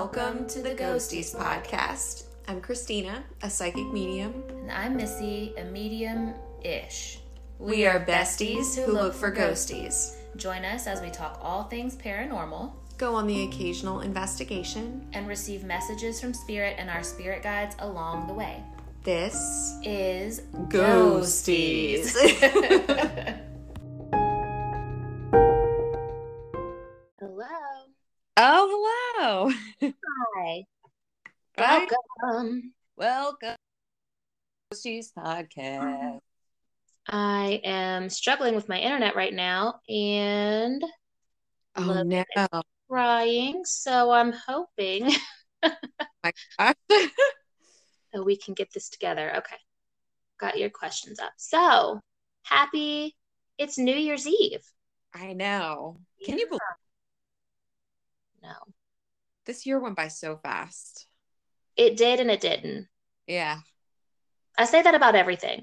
Welcome to the Ghosties podcast. I'm Christina, a psychic medium. And I'm Missy, a medium ish. We are besties who look for ghosties. Join us as we talk all things paranormal Go on the occasional investigation. and receive messages from spirit and our spirit guides along the way. This Is Ghosties. Hello. Bye. Welcome. Welcome. Ghosties podcast. I am struggling with my internet right now and Oh no. crying, so I'm hoping My gosh. that we can get this together. Okay. Got your questions up. So, happy it's New Year's Eve. I know. Can you believe No. this year went by so fast? It did and it didn't. Yeah. I say that about everything.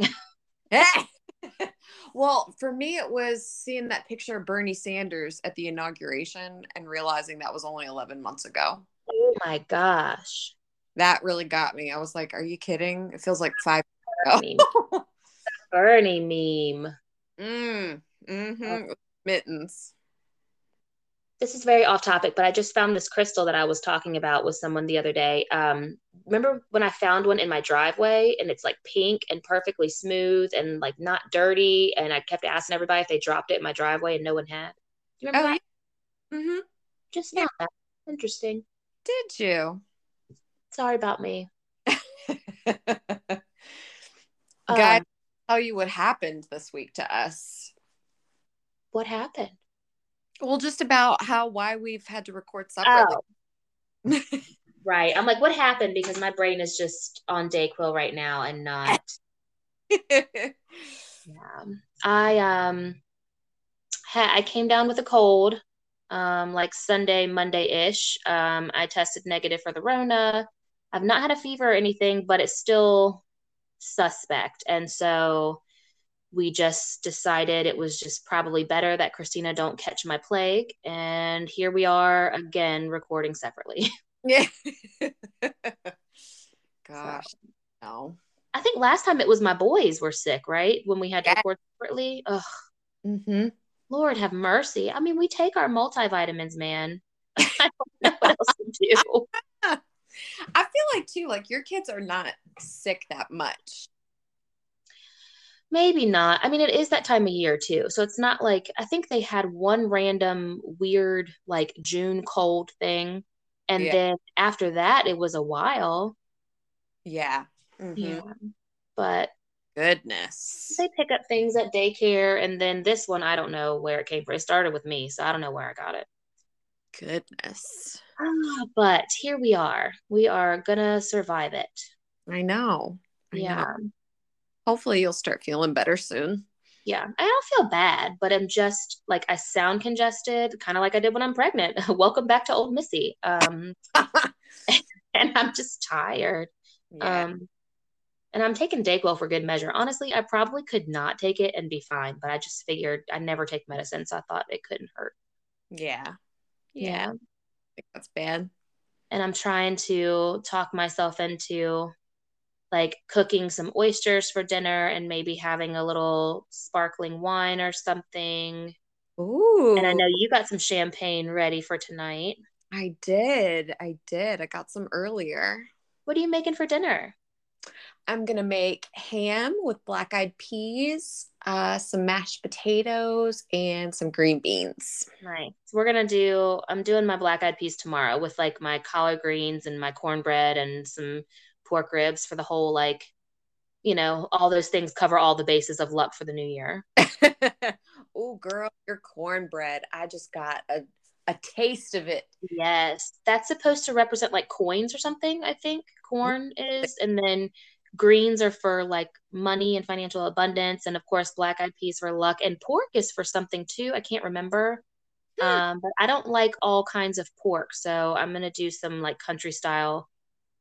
well, for me, it was seeing that picture of Bernie Sanders at the inauguration and realizing that was only 11 months ago. Oh my gosh. That really got me. I was like, are you kidding? It feels like five years ago. Bernie meme. mm, mm-hmm. Mittens. This is very off topic, but I just found this crystal that I was talking about with someone the other day. Um, remember when I found one in my driveway and it's like pink and perfectly smooth and like not dirty? And I kept asking everybody if they dropped it in my driveway and no one had. Do you remember Oh, that? Mm-hmm. Just now. Interesting. Did you? Sorry about me. Guys, Um, tell you what happened this week to us. what happened? Well, just about how why we've had to record separately. Oh, right. I'm like, what happened? Because my brain is just on Dayquil right now and not. Yeah. I um ha- I came down with a cold um like Sunday, Monday-ish. Um I tested negative for the Rona. I've not had a fever or anything, but it's still suspect. And so we just decided it was just probably better that Christina don't catch my plague. And here we are again recording separately. yeah. Gosh, no. I think last time it was my boys were sick, right? When we had to Yeah. record separately. Ugh. Mm-hmm. Lord have mercy. I mean, we take our multivitamins, man. I don't know what else to do. I feel like too, like your kids are not sick that much. Maybe not. I mean, it is that time of year too. So it's not like I think they had one random weird like June cold thing. And Yeah. then after that, it was a while. Yeah. Mhm. Yeah. But Goodness. they pick up things at daycare. And then this one, I don't know where it came from. It started with me. So I don't know where I got it. Goodness. Ah, but here we are. We are gonna survive it. I know. I Yeah. know. Hopefully you'll start feeling better soon. Yeah. I don't feel bad, but I'm just like I sound congested, kind of like I did when I'm pregnant. Welcome back to old Missy. Um, and I'm just tired. yeah. Um, and I'm taking Dayquil for good measure. Honestly, I probably could not take it and be fine, but I just figured I never take medicine, so I thought it couldn't hurt. yeah. Yeah. I think that's bad. and I'm trying to talk myself into like cooking some oysters for dinner and maybe having a little sparkling wine or something. Ooh. And I know you got some champagne ready for tonight. I did. I did. I got some earlier. What are you making for dinner? I'm gonna make ham with black eyed peas, uh, some mashed potatoes, and some green beans. Nice. We're gonna do. I'm doing my black eyed peas tomorrow with like my collard greens and my cornbread and some pork ribs for the whole like, you know, all those things cover all the bases of luck for the new year. oh, girl, your cornbread. I just got a, a taste of it. Yes, that's supposed to represent like coins or something, I think corn is. And then greens are for like money and financial abundance. And of course, black eyed peas for luck. And pork is for something too. I can't remember. Hmm. Um, but I don't like all kinds of pork. So I'm going to do some like country style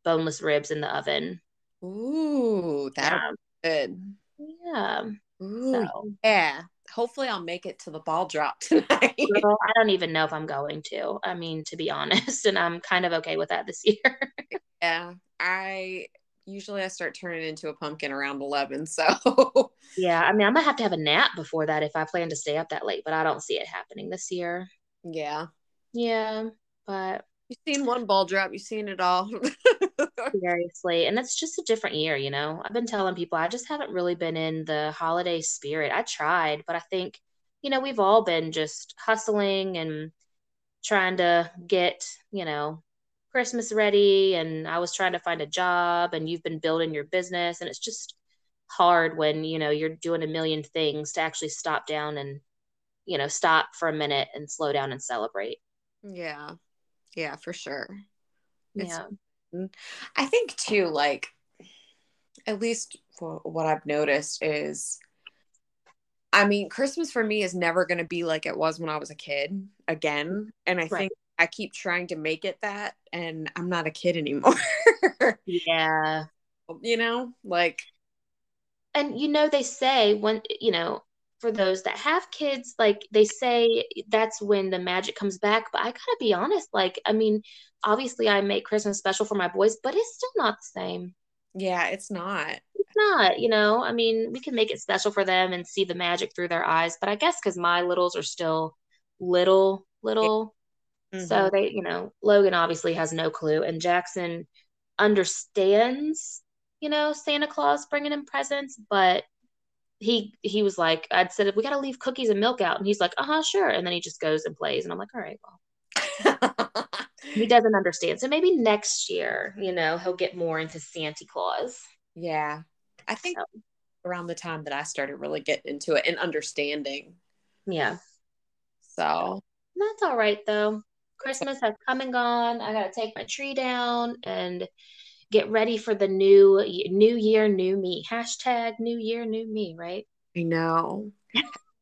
boneless ribs in the oven. Ooh, that'll Yeah. good. Yeah. Ooh, So yeah. hopefully I'll make it to the ball drop tonight. Girl, I don't even know if I'm going to. I mean, to be honest, and I'm kind of okay with that this year. yeah, I usually I start turning into a pumpkin around 11. So, yeah, I mean, I'm gonna have to have a nap before that if I plan to stay up that late, but I don't see it happening this year. Yeah. Yeah, but you've seen one ball drop, you've seen it all. Seriously. And it's just a different year, you know. I've been telling people I just haven't really been in the holiday spirit. I tried, but I think, you know, we've all been just hustling and trying to get, you know, Christmas ready and I was trying to find a job and you've been building your business and it's just hard when, you know, you're doing a million things to actually stop down and, you know, stop for a minute and slow down and celebrate. Yeah. Yeah, for sure. It's, yeah. I think too, like, at least what I've noticed is, I mean, Christmas for me is never going to be like it was when I was a kid again. And I right. think I keep trying to make it that, and I'm not a kid anymore. yeah. You know, like, and you know, they say when, you know, for those that have kids, like they say that's when the magic comes back. But I gotta be honest, like, I mean, obviously I make Christmas special for my boys, but it's still not the same. Yeah, it's not. It's not, you know, I mean, we can make it special for them and see the magic through their eyes, but I guess because my littles are still little, little, Mm-hmm. So they, you know, Logan obviously has no clue, and Jackson understands, you know, Santa Claus bringing him presents, but he he was like, I'd said we got to leave cookies and milk out, and he's like, uh huh, sure, and then he just goes and plays, and I'm like, all right, well. he doesn't understand. So maybe next year, you know, he'll get more into Santa Claus. Yeah. I think so. around the time that I started really getting into it and understanding. Yeah. So that's all right though. Christmas has come and gone. I got to take my tree down and get ready for the new new year, new me. Hashtag new year, new me, right? I know.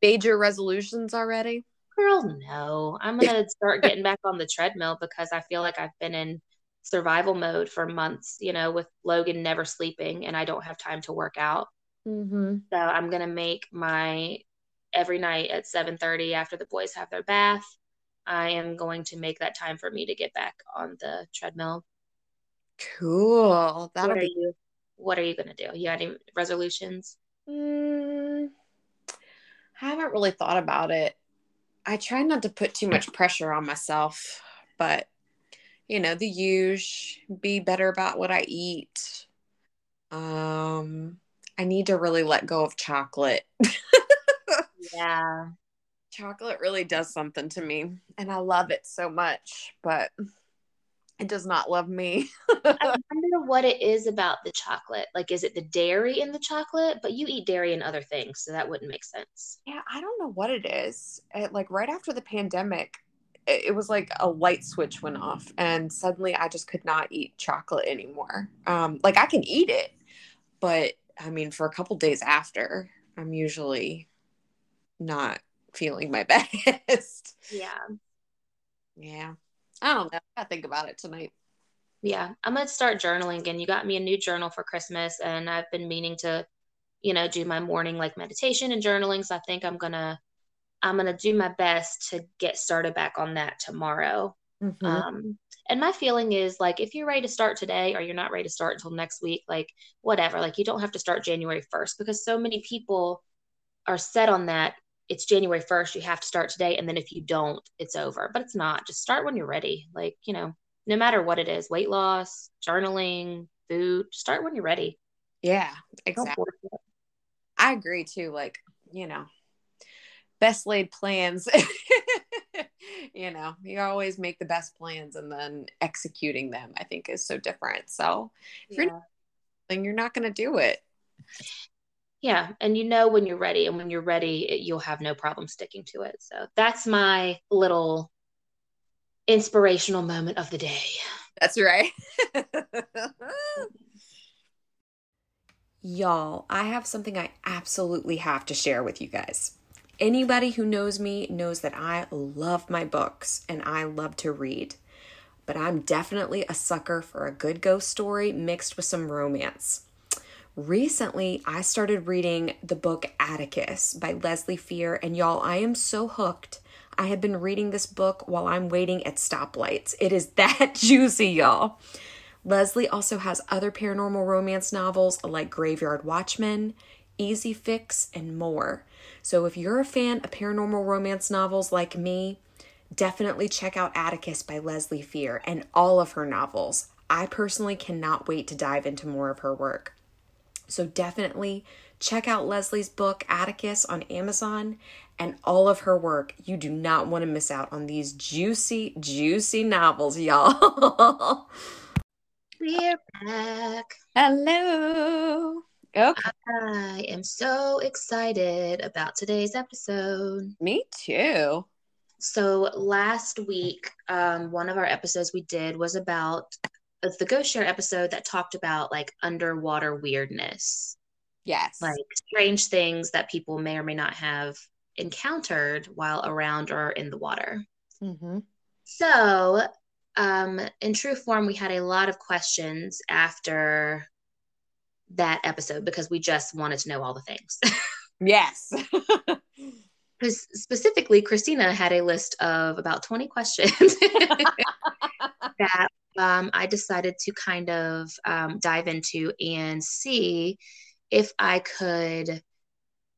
Major resolutions already? Girl, no. I'm going to start getting back on the treadmill because I feel like I've been in survival mode for months, you know, with Logan never sleeping and I don't have time to work out. Mm-hmm. So I'm going to make my every night at 7:30 after the boys have their bath I am going to make that time for me to get back on the treadmill. Cool. That'll what be. You, what are you gonna do? You got any resolutions? Mm, I haven't really thought about it. I try not to put too much pressure on myself, but you know, the use be better about what I eat. Um, I need to really let go of chocolate. yeah chocolate really does something to me and I love it so much, but it does not love me. I wonder what it is about the chocolate. Like, is it the dairy in the chocolate? But you eat dairy and other things, so that wouldn't make sense. Yeah, I don't know what it is. It, like, right after the pandemic, it, it, was like a light switch went off, and suddenly I just could not eat chocolate anymore. Um, like, I can eat it, but I mean, for a couple days after, I'm usually not feeling my best. Yeah. Yeah. I don't know. I think about it tonight. Yeah. I'm going to start journaling again. You got me a new journal for Christmas, and I've been meaning to, you know, do my morning like meditation and journaling. So I think I'm going to. I'm going to do my best to get started back on that tomorrow. Mm-hmm. Um, and my feeling is like, if you're ready to start today or you're not ready to start until next week, like, whatever, like, you don't have to start January 1st because so many people are set on that it's January 1st, you have to start today. And then if you don't, it's over. But it's not. Just start when you're ready. Like, you know, no matter what it is weight loss, journaling, food, start when you're ready. Yeah, exactly. I agree too. Like, you know, best laid plans. you know, you always make the best plans and then executing them, I think, is so different. So if yeah. you're not, then you're not going to do it. Yeah, and you know when you're ready, and when you're ready, it, you'll have no problem sticking to it. So that's my little inspirational moment of the day. That's right. Y'all, I have something I absolutely have to share with you guys. Anybody who knows me knows that I love my books and I love to read, but I'm definitely a sucker for a good ghost story mixed with some romance. Recently I started reading the book Atticus by Leslie Fear, and y'all, I am so hooked. I have been reading this book while I'm waiting at stoplights. It is that juicy, y'all. Leslie also has other paranormal romance novels like Graveyard Watchman, Easy Fix, and more. So if you're a fan of paranormal romance novels like me, definitely check out Atticus by Leslie Fear and all of her novels. I personally cannot wait to dive into more of her work. So definitely check out Leslie's book Atticus on Amazon and all of her work. You do not want to miss out on these juicy, juicy novels, y'all. We're back. Hello. Okay. I am so excited about today's episode. Me too. So last week, um, one of our episodes we did was about the ghost share episode that talked about like underwater weirdness, Yes. like strange things that people may or may not have encountered while around or in the water. mm-hmm. So, um, in true form, we had a lot of questions after that episode because we just wanted to know all the things. Yes. Specifically, Christina had a list of about 20 questions that um, I decided to kind of um, dive into and see if I could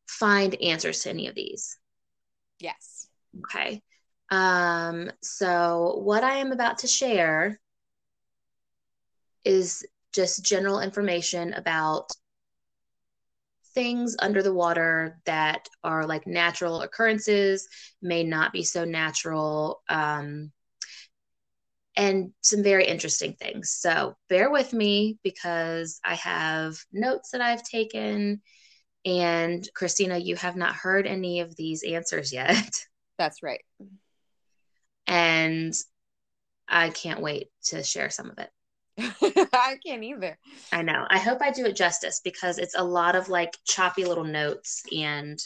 find answers to any of these. yes. Okay. Um, so what I am about to share is just general information about things under the water that are like natural occurrences, may not be so natural, um, and some very interesting things. So bear with me because I have notes that I've taken. And Christina, you have not heard any of these answers yet. That's right. and I can't wait to share some of it. I can't either. I know. I hope I do it justice because it's a lot of like choppy little notes and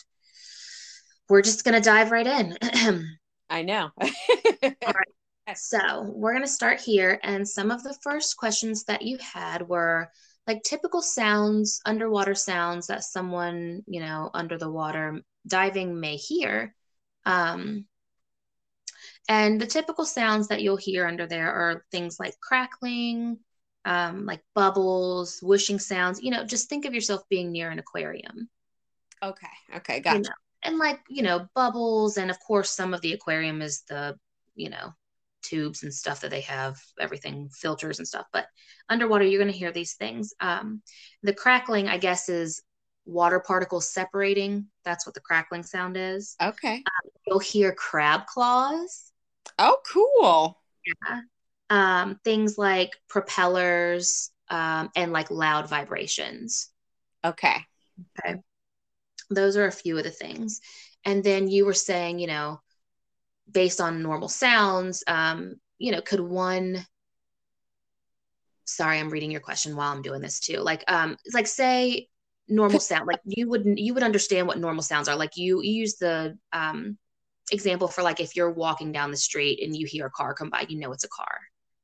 we're just going to dive right in. I know. so, we're going to start here and some of the first questions that you had were like typical sounds, underwater sounds that someone, you know, under the water diving may hear. Um and the typical sounds that you'll hear under there are things like crackling, um, like bubbles, whooshing sounds. You know, just think of yourself being near an aquarium. okay. Okay. you Gotcha. know, and like, you know, bubbles. And of course, some of the aquarium is the, you know, tubes and stuff that they have, everything, filters and stuff. But underwater, you're going to hear these things. Um, the crackling, I guess, is water particles separating. That's what the crackling sound is. Okay. You'll hear crab claws. Oh, cool. Yeah. um, things like propellers um, and like loud vibrations. Okay. Okay. Those are a few of the things. And then you were saying, you know, based on normal sounds, um, you know, could one sorry, I'm reading your question while I'm doing this too. Like, um, it's like say normal sound, like you would you would understand what normal sounds are. Like you, you use the um example for like if you're walking down the street and you hear a car come by, you know it's a car.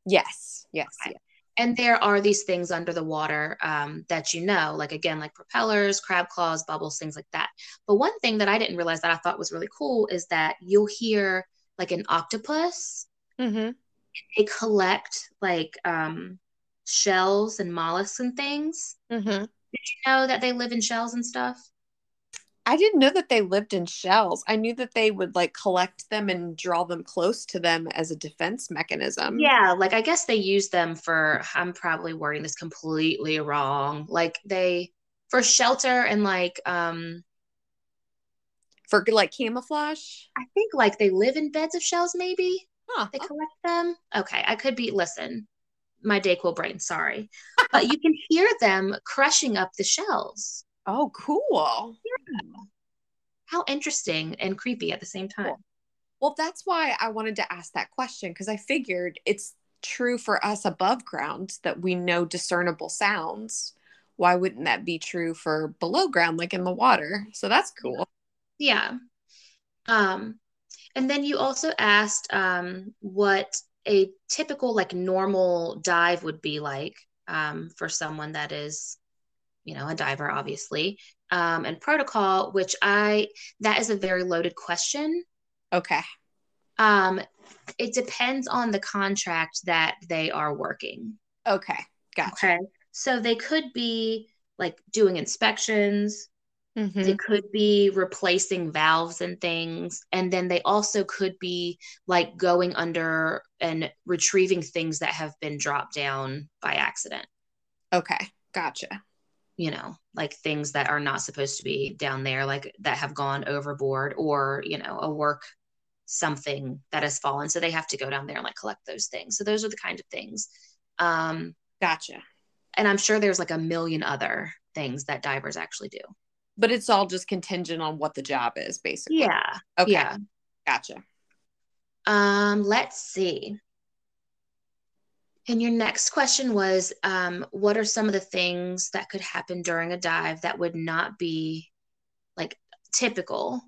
Yes. Yes. Okay. yes. and there are these things under the water um, that you know like again like propellers crab claws bubbles things like that but one thing that i didn't realize that i thought was really cool is that you'll hear like an octopus Mm-hmm. they collect like um, shells and mollusks and things Mm-hmm. you know that they live in shells and stuff I didn't know that they lived in shells. I knew that they would like collect them and draw them close to them as a defense mechanism. yeah like i guess they use them for i'm probably wording this completely wrong like they for shelter and like um For like camouflage. i think like they live in beds of shells maybe Huh. they collect them okay i could be listen my dayquil brain sorry but you can hear them crushing up the shells Oh, cool. how interesting and creepy at the same time Cool. Well, that's why I wanted to ask that question because I figured it's true for us above ground that we know discernible sounds. Why wouldn't that be true for below ground, like in the water? So that's cool. Yeah um and then you also asked um what a typical like normal dive would be like um for someone that is you know, a diver, obviously, um, and protocol, which I, that is a very loaded question. Okay. Um, it depends on the contract that they are working. Okay. Gotcha. Okay. So they could be like doing inspections, Mhm. they could be replacing valves and things. And then they also could be like going under and retrieving things that have been dropped down by accident, Okay. Gotcha. you know, like things that are not supposed to be down there, like that have gone overboard or, you know, a work something that has fallen. So they have to go down there and like collect those things. So those are the kind of things. Um, Gotcha. and I'm sure there's like a million other things that divers actually do. But it's all just contingent on what the job is, basically. Yeah. Okay. Yeah. Gotcha. Um, let's see. And your next question was um, what are some of the things that could happen during a dive that would not be like typical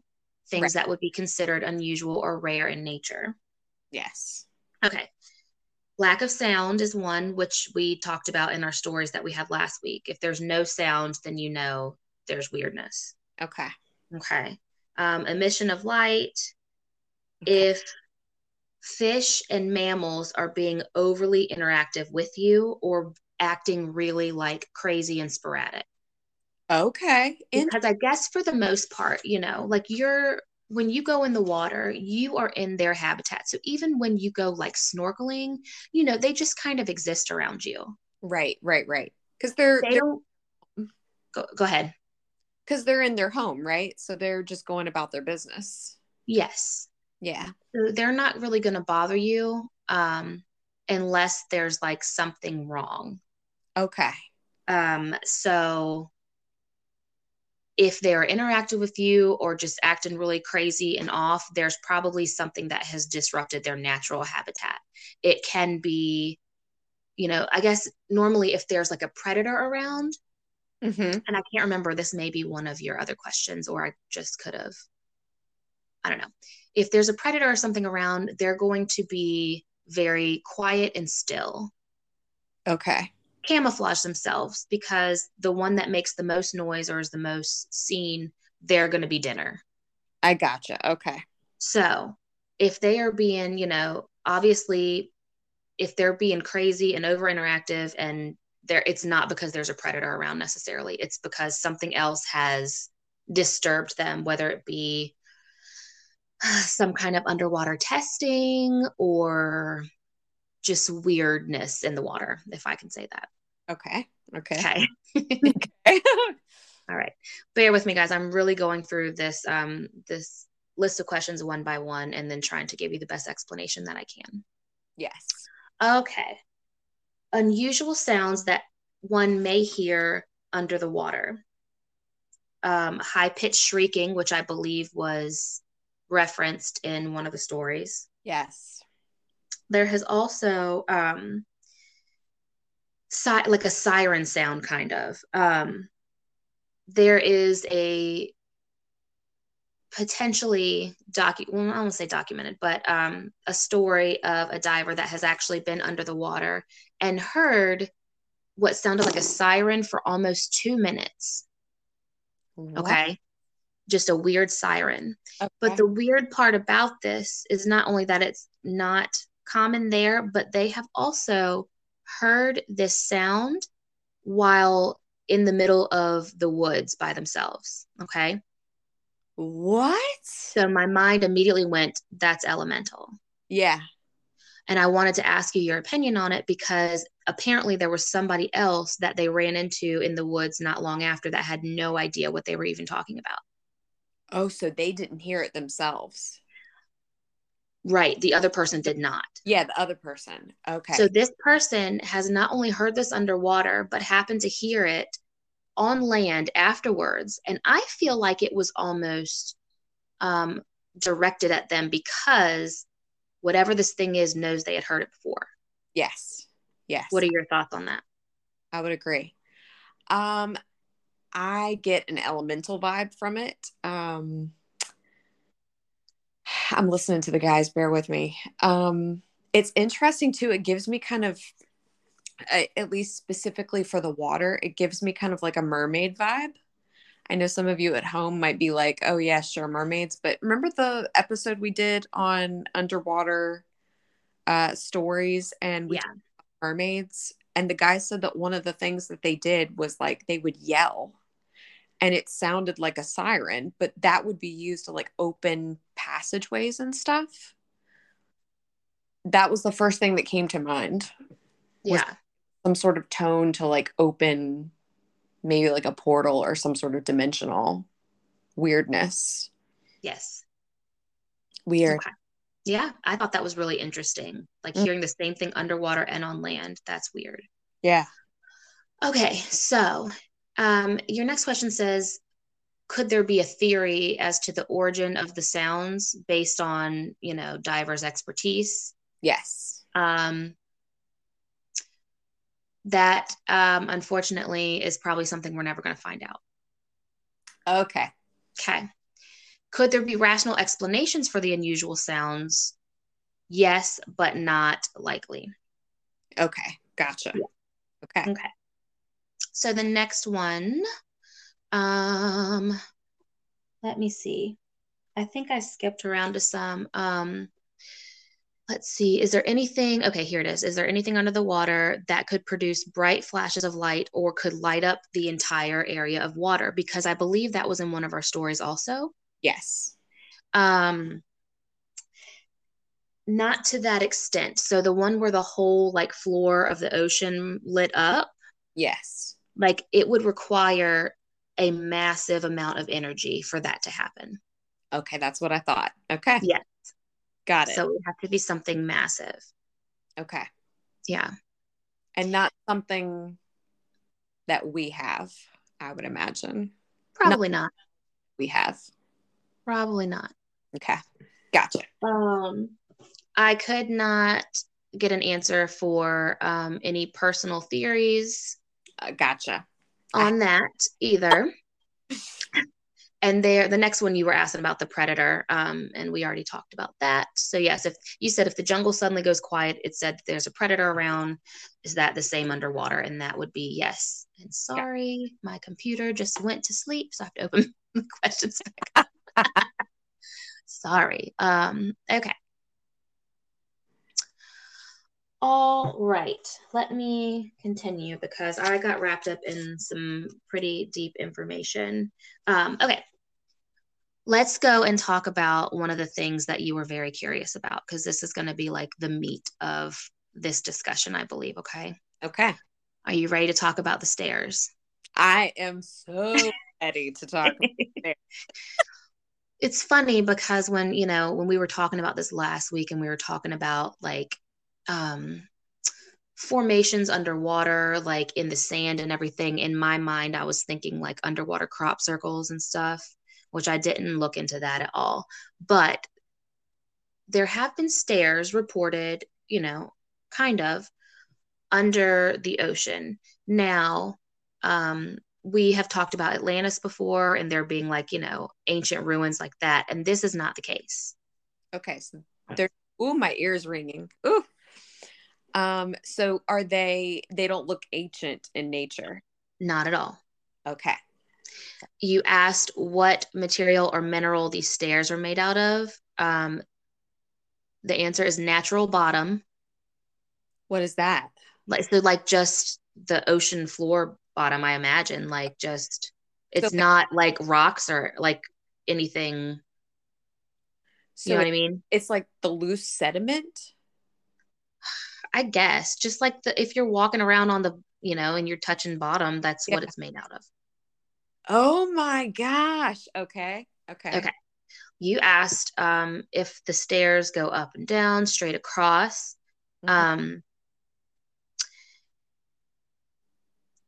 things Right. that would be considered unusual or rare in nature? Yes. Okay. Lack of sound is one which we talked about in our stories that we had last week. If there's no sound, then you know there's weirdness. Okay. Okay. Um, emission of light. Okay. If fish and mammals are being overly interactive with you or acting really like crazy and sporadic. Okay. In- Because I guess for the most part, you know, like you're when you go in the water, you are in their habitat. So even when you go like snorkeling, you know, they just kind of exist around you. right. Right. Right. Because they're They they're go, go ahead. Because they're in their home, right? So they're just going about their business. Yes. Yeah. So they're not really going to bother you um, unless there's like something wrong. Okay. Um, so if they're interacting with you or just acting really crazy and off, there's probably something that has disrupted their natural habitat. It can be, you know, I guess normally if there's like a predator around, Mm-hmm. and I can't remember, this may be one of your other questions, or I just could have, I don't know. If there's a predator or something around, they're going to be very quiet and still. Okay. camouflage themselves because the one that makes the most noise or is the most seen, they're going to be dinner. I gotcha. Okay. So if they are being, you know, obviously, if they're being crazy and over interactive and there, it's not because there's a predator around necessarily. It's because something else has disturbed them, whether it be some kind of underwater testing or just weirdness in the water, if I can say that. Okay. Okay. Okay. Okay. All right. Bear with me, guys. I'm really going through this um this list of questions one by one and then trying to give you the best explanation that I can. yes. Okay. Unusual sounds that one may hear under the water. Um, high pitched shrieking, which I believe was referenced in one of the stories. Yes. There has also um, si- like a siren sound, kind of. Um, there is a potentially docu well, I don't say documented, but um, a story of a diver that has actually been under the water and heard what sounded like a siren for almost two minutes. What? Okay. Just a weird siren. Okay. But the weird part about this is not only that it's not common there, but they have also heard this sound while in the middle of the woods by themselves. Okay. What? So my mind immediately went, that's elemental. Yeah. And I wanted to ask you your opinion on it because apparently there was somebody else that they ran into in the woods not long after that had no idea what they were even talking about. Oh, so they didn't hear it themselves. Right. The other person did not. Yeah, the other person. Okay. So this person has not only heard this underwater, but happened to hear it on land afterwards. And I feel like it was almost um, directed at them because whatever this thing is knows they had heard it before. yes. Yes. What are your thoughts on that? I would agree. Um, I get an elemental vibe from it. Um, I'm listening to the guys. Bear with me. Um, it's interesting too. It gives me kind of I, at least specifically for the water, it gives me kind of like a mermaid vibe. I know some of you at home might be like, "Oh yeah, sure, mermaids." But remember the episode we did on underwater uh, stories, and we Yeah. mermaids, and the guy said that one of the things that they did was like they would yell, and it sounded like a siren, but that would be used to like open passageways and stuff. That was the first thing that came to mind. Yeah. Some sort of tone to like open maybe like a portal or some sort of dimensional weirdness. Yes. Weird. Okay. Yeah, I thought that was really interesting. Like Mm. hearing the same thing underwater and on land. That's weird. Yeah. Okay, so um, your next question says, could there be a theory as to the origin of the sounds based on, you know, divers' expertise? Yes. Um, that um, unfortunately is probably something we're never going to find out. Okay. Okay. Could there be rational explanations for the unusual sounds? Yes, but not likely. Okay. Gotcha. Okay. Okay. So the next one, um, let me see. I think I skipped around to some. Um, let's see. Is there anything? Okay, here it is. Is there anything under the water that could produce bright flashes of light or could light up the entire area of water? Because I believe that was in one of our stories also. Yes. Um, not to that extent. So the one where the whole like floor of the ocean lit up, Yes. like it would require a massive amount of energy for that to happen. Okay. That's what I thought. Okay. Yes. Got it. So it would have to be something massive. okay. Yeah. And not something that we have, I would imagine. Probably not. We have. Probably not. Okay. Gotcha. Um, I could not get an answer for um, any personal theories Uh, gotcha. on that either. And there, the next one you were asking about the predator, um, and we already talked about that. So yes, if you said if the jungle suddenly goes quiet, it said there's a predator around. Is that the same underwater? And that would be yes. And sorry, my computer just went to sleep, so I have to open the questions back. up. sorry. Um, okay. All right, let me continue because I got wrapped up in some pretty deep information. Um, okay, let's go and talk about one of the things that you were very curious about because this is going to be like the meat of this discussion, I believe. Okay, Okay. are you ready to talk about the stairs? I am so ready to talk. it's funny because when you know when we were talking about this last week and we were talking about like um formations underwater like in the sand and everything in my mind i was thinking like underwater crop circles and stuff which i didn't look into that at all but there have been stairs reported you know kind of under the ocean now um we have talked about Atlantis before and there being like, you know, ancient ruins like that. And this is not the case. Okay. So they're, ooh, my ears ringing. Ooh. Um, so are they, they don't look ancient in nature. Not at all. Okay. You asked what material or mineral these stairs are made out of. Um, the answer is natural bottom. What is that? Like, so like just the ocean floor bottom, I imagine, like just, it's not like rocks or like anything. So you know what I mean? it's like the loose sediment. I guess just like the if you're walking around on the you know and you're touching bottom, that's what it's made out of. Oh my gosh. Okay. Okay. Okay. You asked um, if the stairs go up and down, straight across. Mhm. Um,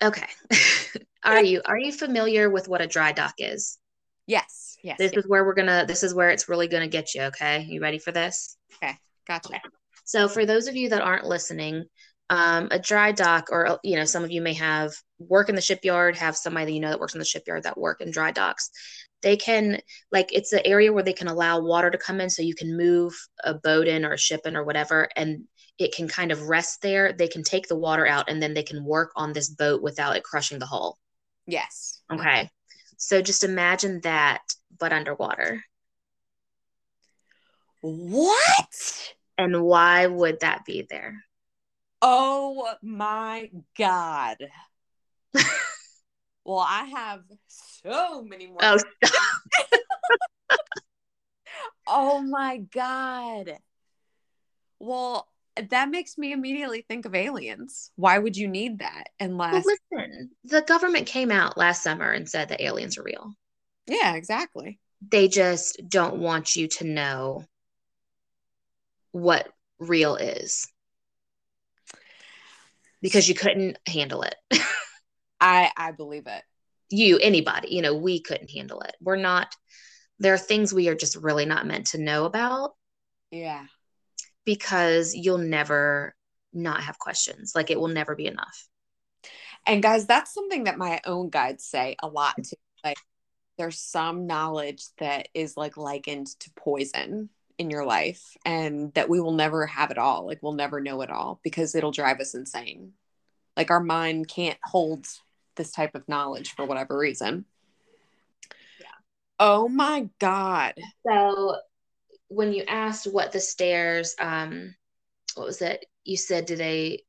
okay. are you are you familiar with what a dry dock is? yes. Yes. This yes. is where we're gonna. This is where it's really gonna get you. Okay, you ready for this? Okay. Gotcha. So, for those of you that aren't listening, um, a dry dock, or you know, some of you may have work in the shipyard, have somebody that you know that works in the shipyard that work in dry docks. they can like it's an area where they can allow water to come in so you can move a boat in or a ship in or whatever and it can kind of rest there. They can take the water out and then they can work on this boat without it crushing the hull. Yes. Okay. So just imagine that but underwater. What and why would that be there? Oh my god. Well i have so many more oh oh my god. Well that makes me immediately think of aliens. Why would you need that unless well, listen the government came out last summer and said that aliens are real. Yeah exactly. They just don't want you to know what real is. Because you couldn't handle it. I i believe it. You anybody you know we couldn't handle it. We're not there are things we are just really not meant to know about. Yeah. Because you'll never not have questions. Like it will never be enough. And guys that's something that my own guides say a lot too. Like there's some knowledge that is like likened to poison in your life and that we will never have it all like we'll never know it all because it'll drive us insane. Like our mind can't hold this type of knowledge for whatever reason. Yeah. Oh my god. So when you asked what the stairs um what was it you said do they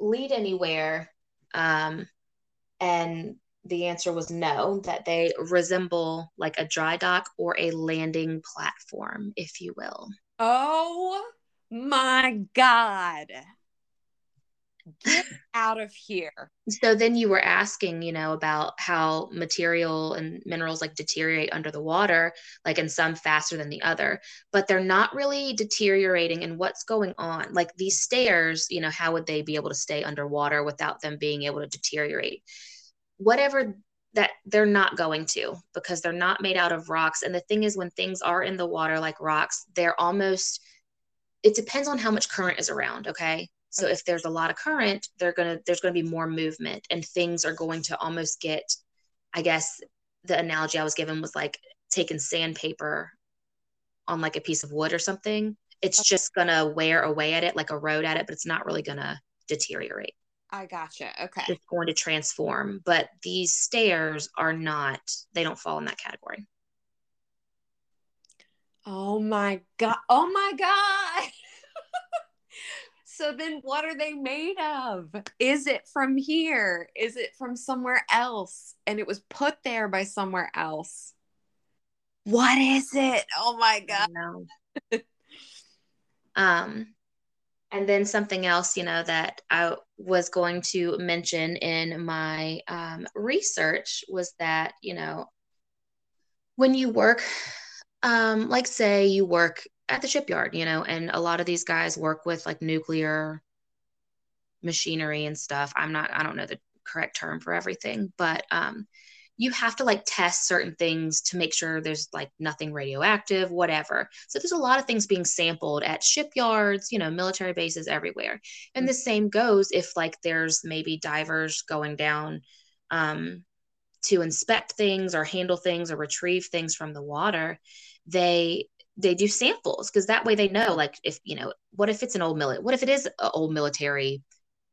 lead anywhere um and the answer was no, that they resemble like a dry dock or a landing platform, if you will. Oh my God. Get out of here. So then you were asking, you know, about how material and minerals like deteriorate under the water, like in some faster than the other, but they're not really deteriorating and what's going on. Like these stairs, you know, how would they be able to stay underwater without them being able to deteriorate? Whatever that they're not going to because they're not made out of rocks. And the thing is, when things are in the water like rocks, they're almost, it depends on how much current is around. Okay. So if there's a lot of current, they're going to, there's going to be more movement and things are going to almost get, I guess the analogy I was given was like taking sandpaper on like a piece of wood or something. It's just going to wear away at it, like a road at it, but it's not really going to deteriorate. I gotcha. Okay. It's going to transform, but these stairs are not, they don't fall in that category. Oh my God. Oh my God. so then what are they made of? Is it from here? Is it from somewhere else? And it was put there by somewhere else. What is it? Oh my God. um, and then something else, you know, that I was going to mention in my um, research was that, you know, when you work, um, like say you work at the shipyard, you know, and a lot of these guys work with like nuclear machinery and stuff. I'm not, I don't know the correct term for everything, but um, you have to like test certain things to make sure there's like nothing radioactive, whatever. So there's a lot of things being sampled at shipyards, you know, military bases everywhere. And the same goes if like there's maybe divers going down um, to inspect things or handle things or retrieve things from the water. They they do samples because that way they know like if you know what if it's an old military what if it is old military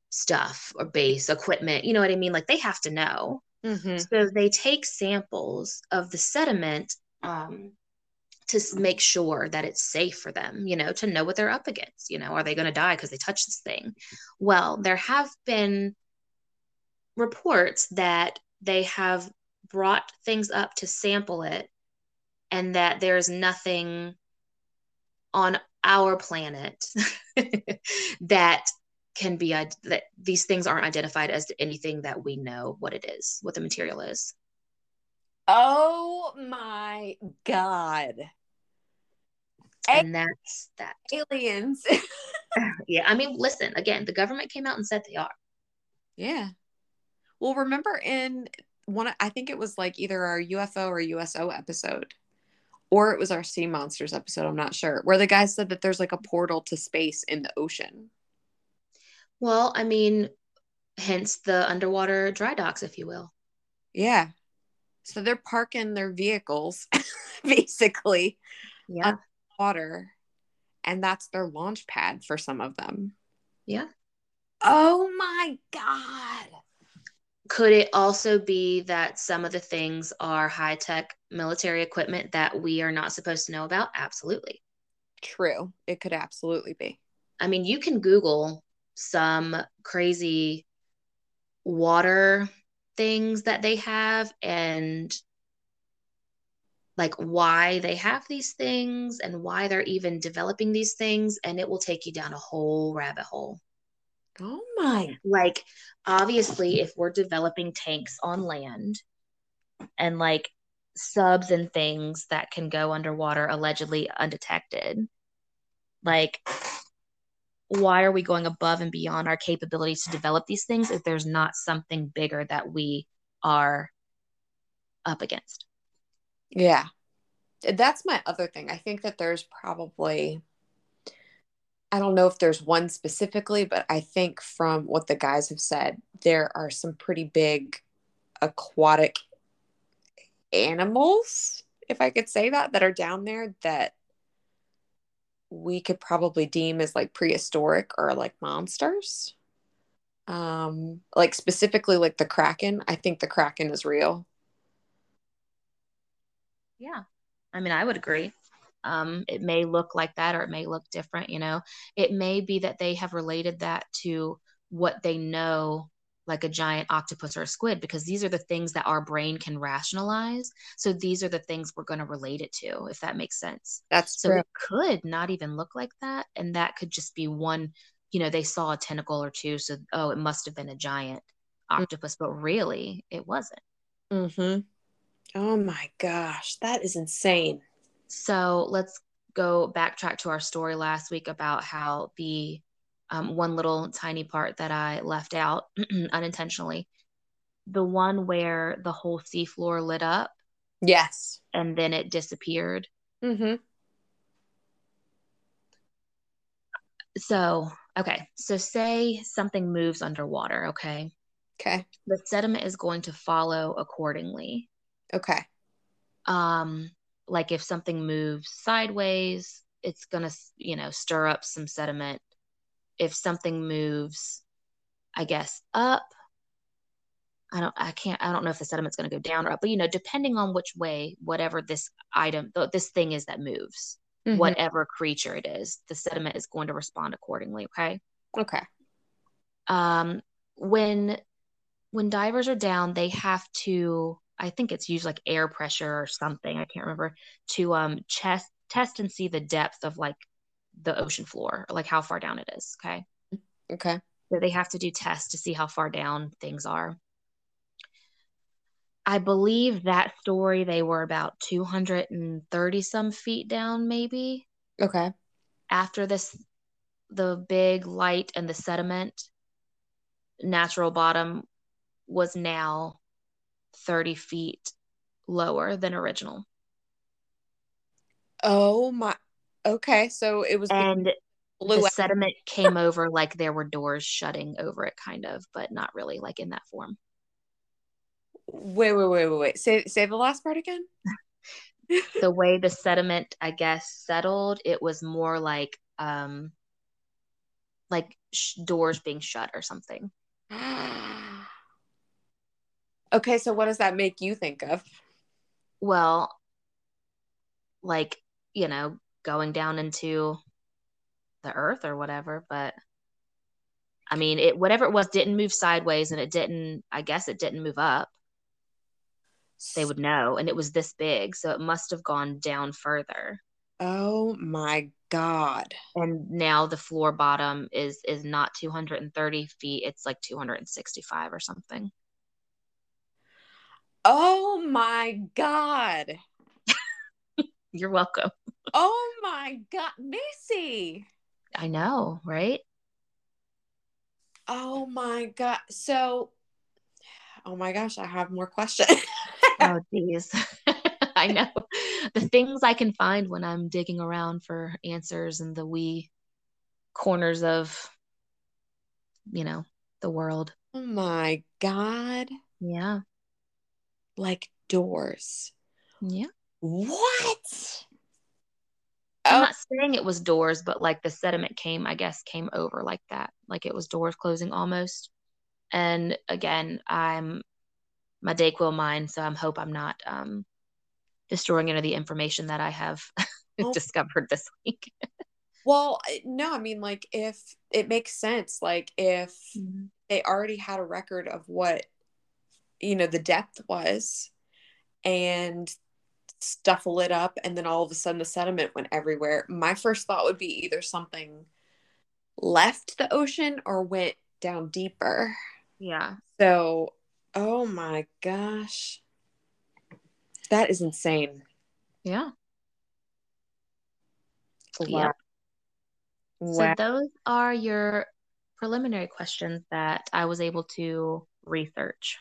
stuff or base equipment you know what i mean like they have to know Mm-hmm. So they take samples of the sediment um, to make sure that it's safe for them, you know, to know what they're up against. You know, are they going to die because they touched this thing? Well, there have been reports that they have brought things up to sample it and that there's nothing on our planet that can be that these things aren't identified as anything that we know what it is, what the material is. Oh my god. And that's that. Aliens. yeah, I mean, listen, again, the government came out and said they are. Yeah. Well, remember in one I think it was like either our UFO or USO episode or it was our sea monsters episode, I'm not sure, where the guy said that there's like a portal to space in the ocean. Well, I mean, hence the underwater dry docks, if you will. Yeah. So they're parking their vehicles basically Yeah. water and that's their launch pad for some of them. Yeah. Oh my god. Could it also be that some of the things are high tech military equipment that we are not supposed to know about? Absolutely. True. It could absolutely be. I mean, you can Google some crazy water things that they have and like why they have these things and why they're even developing these things, and it will take you down a whole rabbit hole. Oh my. Like, obviously, if we're developing tanks on land and like subs and things that can go underwater allegedly undetected, like, why are we going above and beyond our capabilities to develop these things if there's not something bigger that we are up against? Yeah. That's my other thing. I think that there's probably I don't know if there's one specifically, but I think from what the guys have said, there are some pretty big aquatic animals, if I could say that, that are down there that we could probably deem as like prehistoric or like monsters. Um, like specifically like the Kraken. I think the Kraken is real. Yeah. I mean, I would agree. Um, it may look like that or it may look different, you know. It may be that they have related that to what they know, like a giant octopus or a squid, because these are the things that our brain can rationalize. So these are the things we're going to relate it to, if that makes sense. That's So true. it could not even look like that. And that could just be one, you know, they saw a tentacle or two. So, oh, it must have been a giant octopus, but really it wasn't. Mm-hmm. Oh my gosh, that is insane. So let's go backtrack to our story last week about how the um, one little tiny part that I left out unintentionally, the one where the whole seafloor lit up Yes. and then it disappeared. Mm-hmm. So, okay, so say something moves underwater, okay? Okay. The sediment is going to follow accordingly. Okay. Um, like if something moves sideways, it's gonna, you know, stir up some sediment. If something moves, I guess up, I don't, I can't, I don't know if the sediment's gonna go down or up, but you know, depending on which way, whatever this item, this thing is that moves, Mhm. whatever creature it is, the sediment is going to respond accordingly. Okay. Okay. um, when when divers are down, they have to. I think it's usually like air pressure or something. I can't remember to um test test and see the depth of like the ocean floor, or like how far down it is. Okay, Okay. so they have to do tests to see how far down things are. I believe that story they were about 230 some feet down, maybe Okay. after this the big light and the sediment natural bottom was now 30 feet lower than original Oh my. Okay. So it was and the out. sediment came over like there were doors shutting over it kind of but not really like in that form Wait, wait, wait, wait, wait. Say say the last part again. the way the sediment i guess settled it was more like um like sh- doors being shut or something okay. So what does that make you think of? well like you know going down into the earth or whatever but i mean it whatever it was didn't move sideways and it didn't i guess it didn't move up they would know and it was this big so it must have gone down further Oh my god. and now the floor bottom is is not 230 feet it's like 265 or something Oh my god. You're welcome Oh my god, Missy. i know right Oh my god. So, oh my gosh, I have more questions. oh geez i know the things i can find when i'm digging around for answers in the wee corners of you know the world oh my god. yeah Like doors. Yeah. What? I'm Oh. not saying it was doors, but like the sediment came, I guess, came over like that. Like it was doors closing almost. And again, I'm my Dayquil mind, so I'm hope I'm not um destroying any of the information that I have Oh. discovered this week. Well, no, I mean, like, if it makes sense, like, if they already had a record of what, you know, the depth was and stuff it up, and then all of a sudden the sediment went everywhere, my first thought would be either something left the ocean or went down deeper. Yeah. So, oh my gosh. That is insane. Yeah. Wow. Yep. So those are your preliminary questions that I was able to research.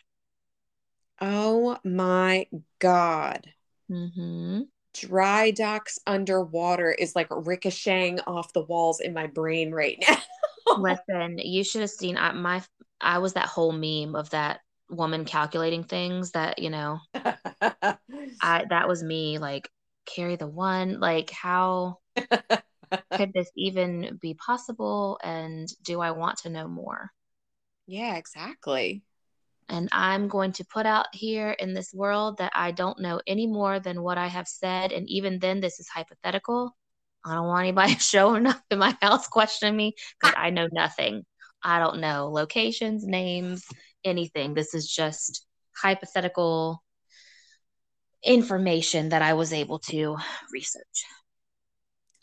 Oh my God. Mm-hmm. Dry docks underwater is like ricocheting off the walls in my brain right now. Listen, you should have seen I, my I was that whole meme of that woman calculating things that, you know, I that was me like carry the one, like how could this even be possible and do I want to know more? yeah, exactly. And I'm going to put out here in this world that I don't know any more than what I have said. And even then, this is hypothetical. I don't want anybody showing up in my house questioning me because I know nothing. I don't know locations, names, anything. This is just hypothetical information that I was able to research.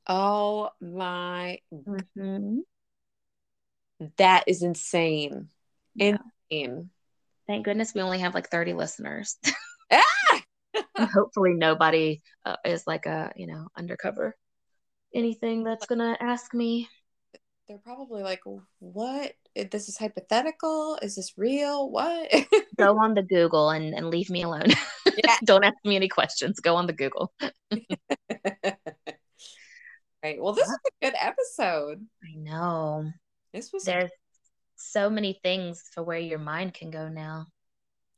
Oh my, Mm-hmm. that is insane. Yeah. Insane. Thank goodness we only have like 30 listeners. Ah! Hopefully nobody uh, is like a, you know, undercover anything that's going to ask me. They're probably like, what? This is hypothetical? Is this real? What? Go on the Google and, and leave me alone. Yeah. Don't ask me any questions. Go on the Google. right. Well, this is a good episode. I know. This was There's so many things for where your mind can go now.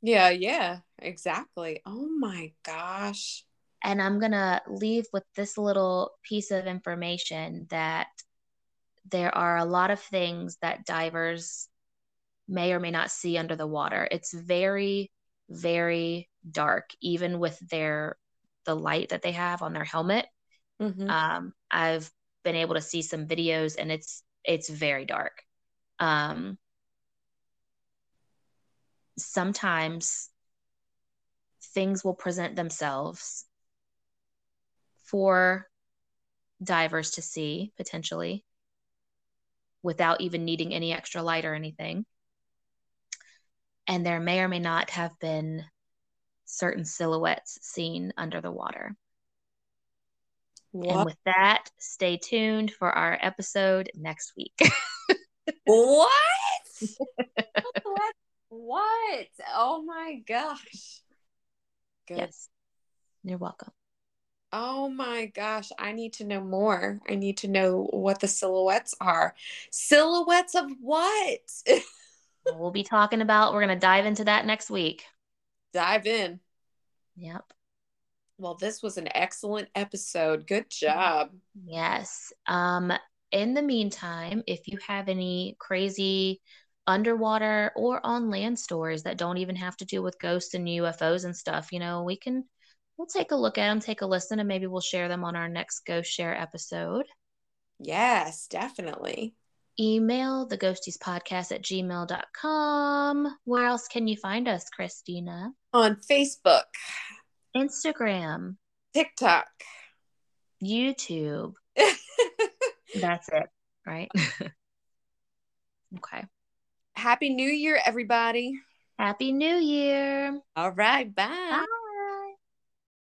Yeah, yeah, exactly. Oh my gosh. And I'm going to leave with this little piece of information that there are a lot of things that divers may or may not see under the water. It's very, very dark, even with their the light that they have on their helmet. Mhm. Um, I've been able to see some videos, and it's it's very dark. Um, sometimes things will present themselves for divers to see potentially without even needing any extra light or anything. And there may or may not have been certain silhouettes seen under the water. And with that, stay tuned for our episode next week. What? what? What? Oh my gosh. Good. yes. You're welcome. Oh my gosh. I need to know more. I need to know what the silhouettes are. Silhouettes of what? we'll be talking about, we're going to dive into that next week. Dive in. Yep. Well, this was an excellent episode. Good job. Yes. Um, in the meantime, if you have any crazy underwater or on land stories that don't even have to do with ghosts and UFOs and stuff, you know, we can we'll take a look at them, take a listen, and maybe we'll share them on our next Ghost Share episode. Yes, definitely. Email the ghosties podcast at gmail.com. Where else can you find us, Christina? On Facebook, Instagram, TikTok. YouTube. That's it, right? okay. Happy New Year, everybody. Happy New Year. All right. Bye. Bye.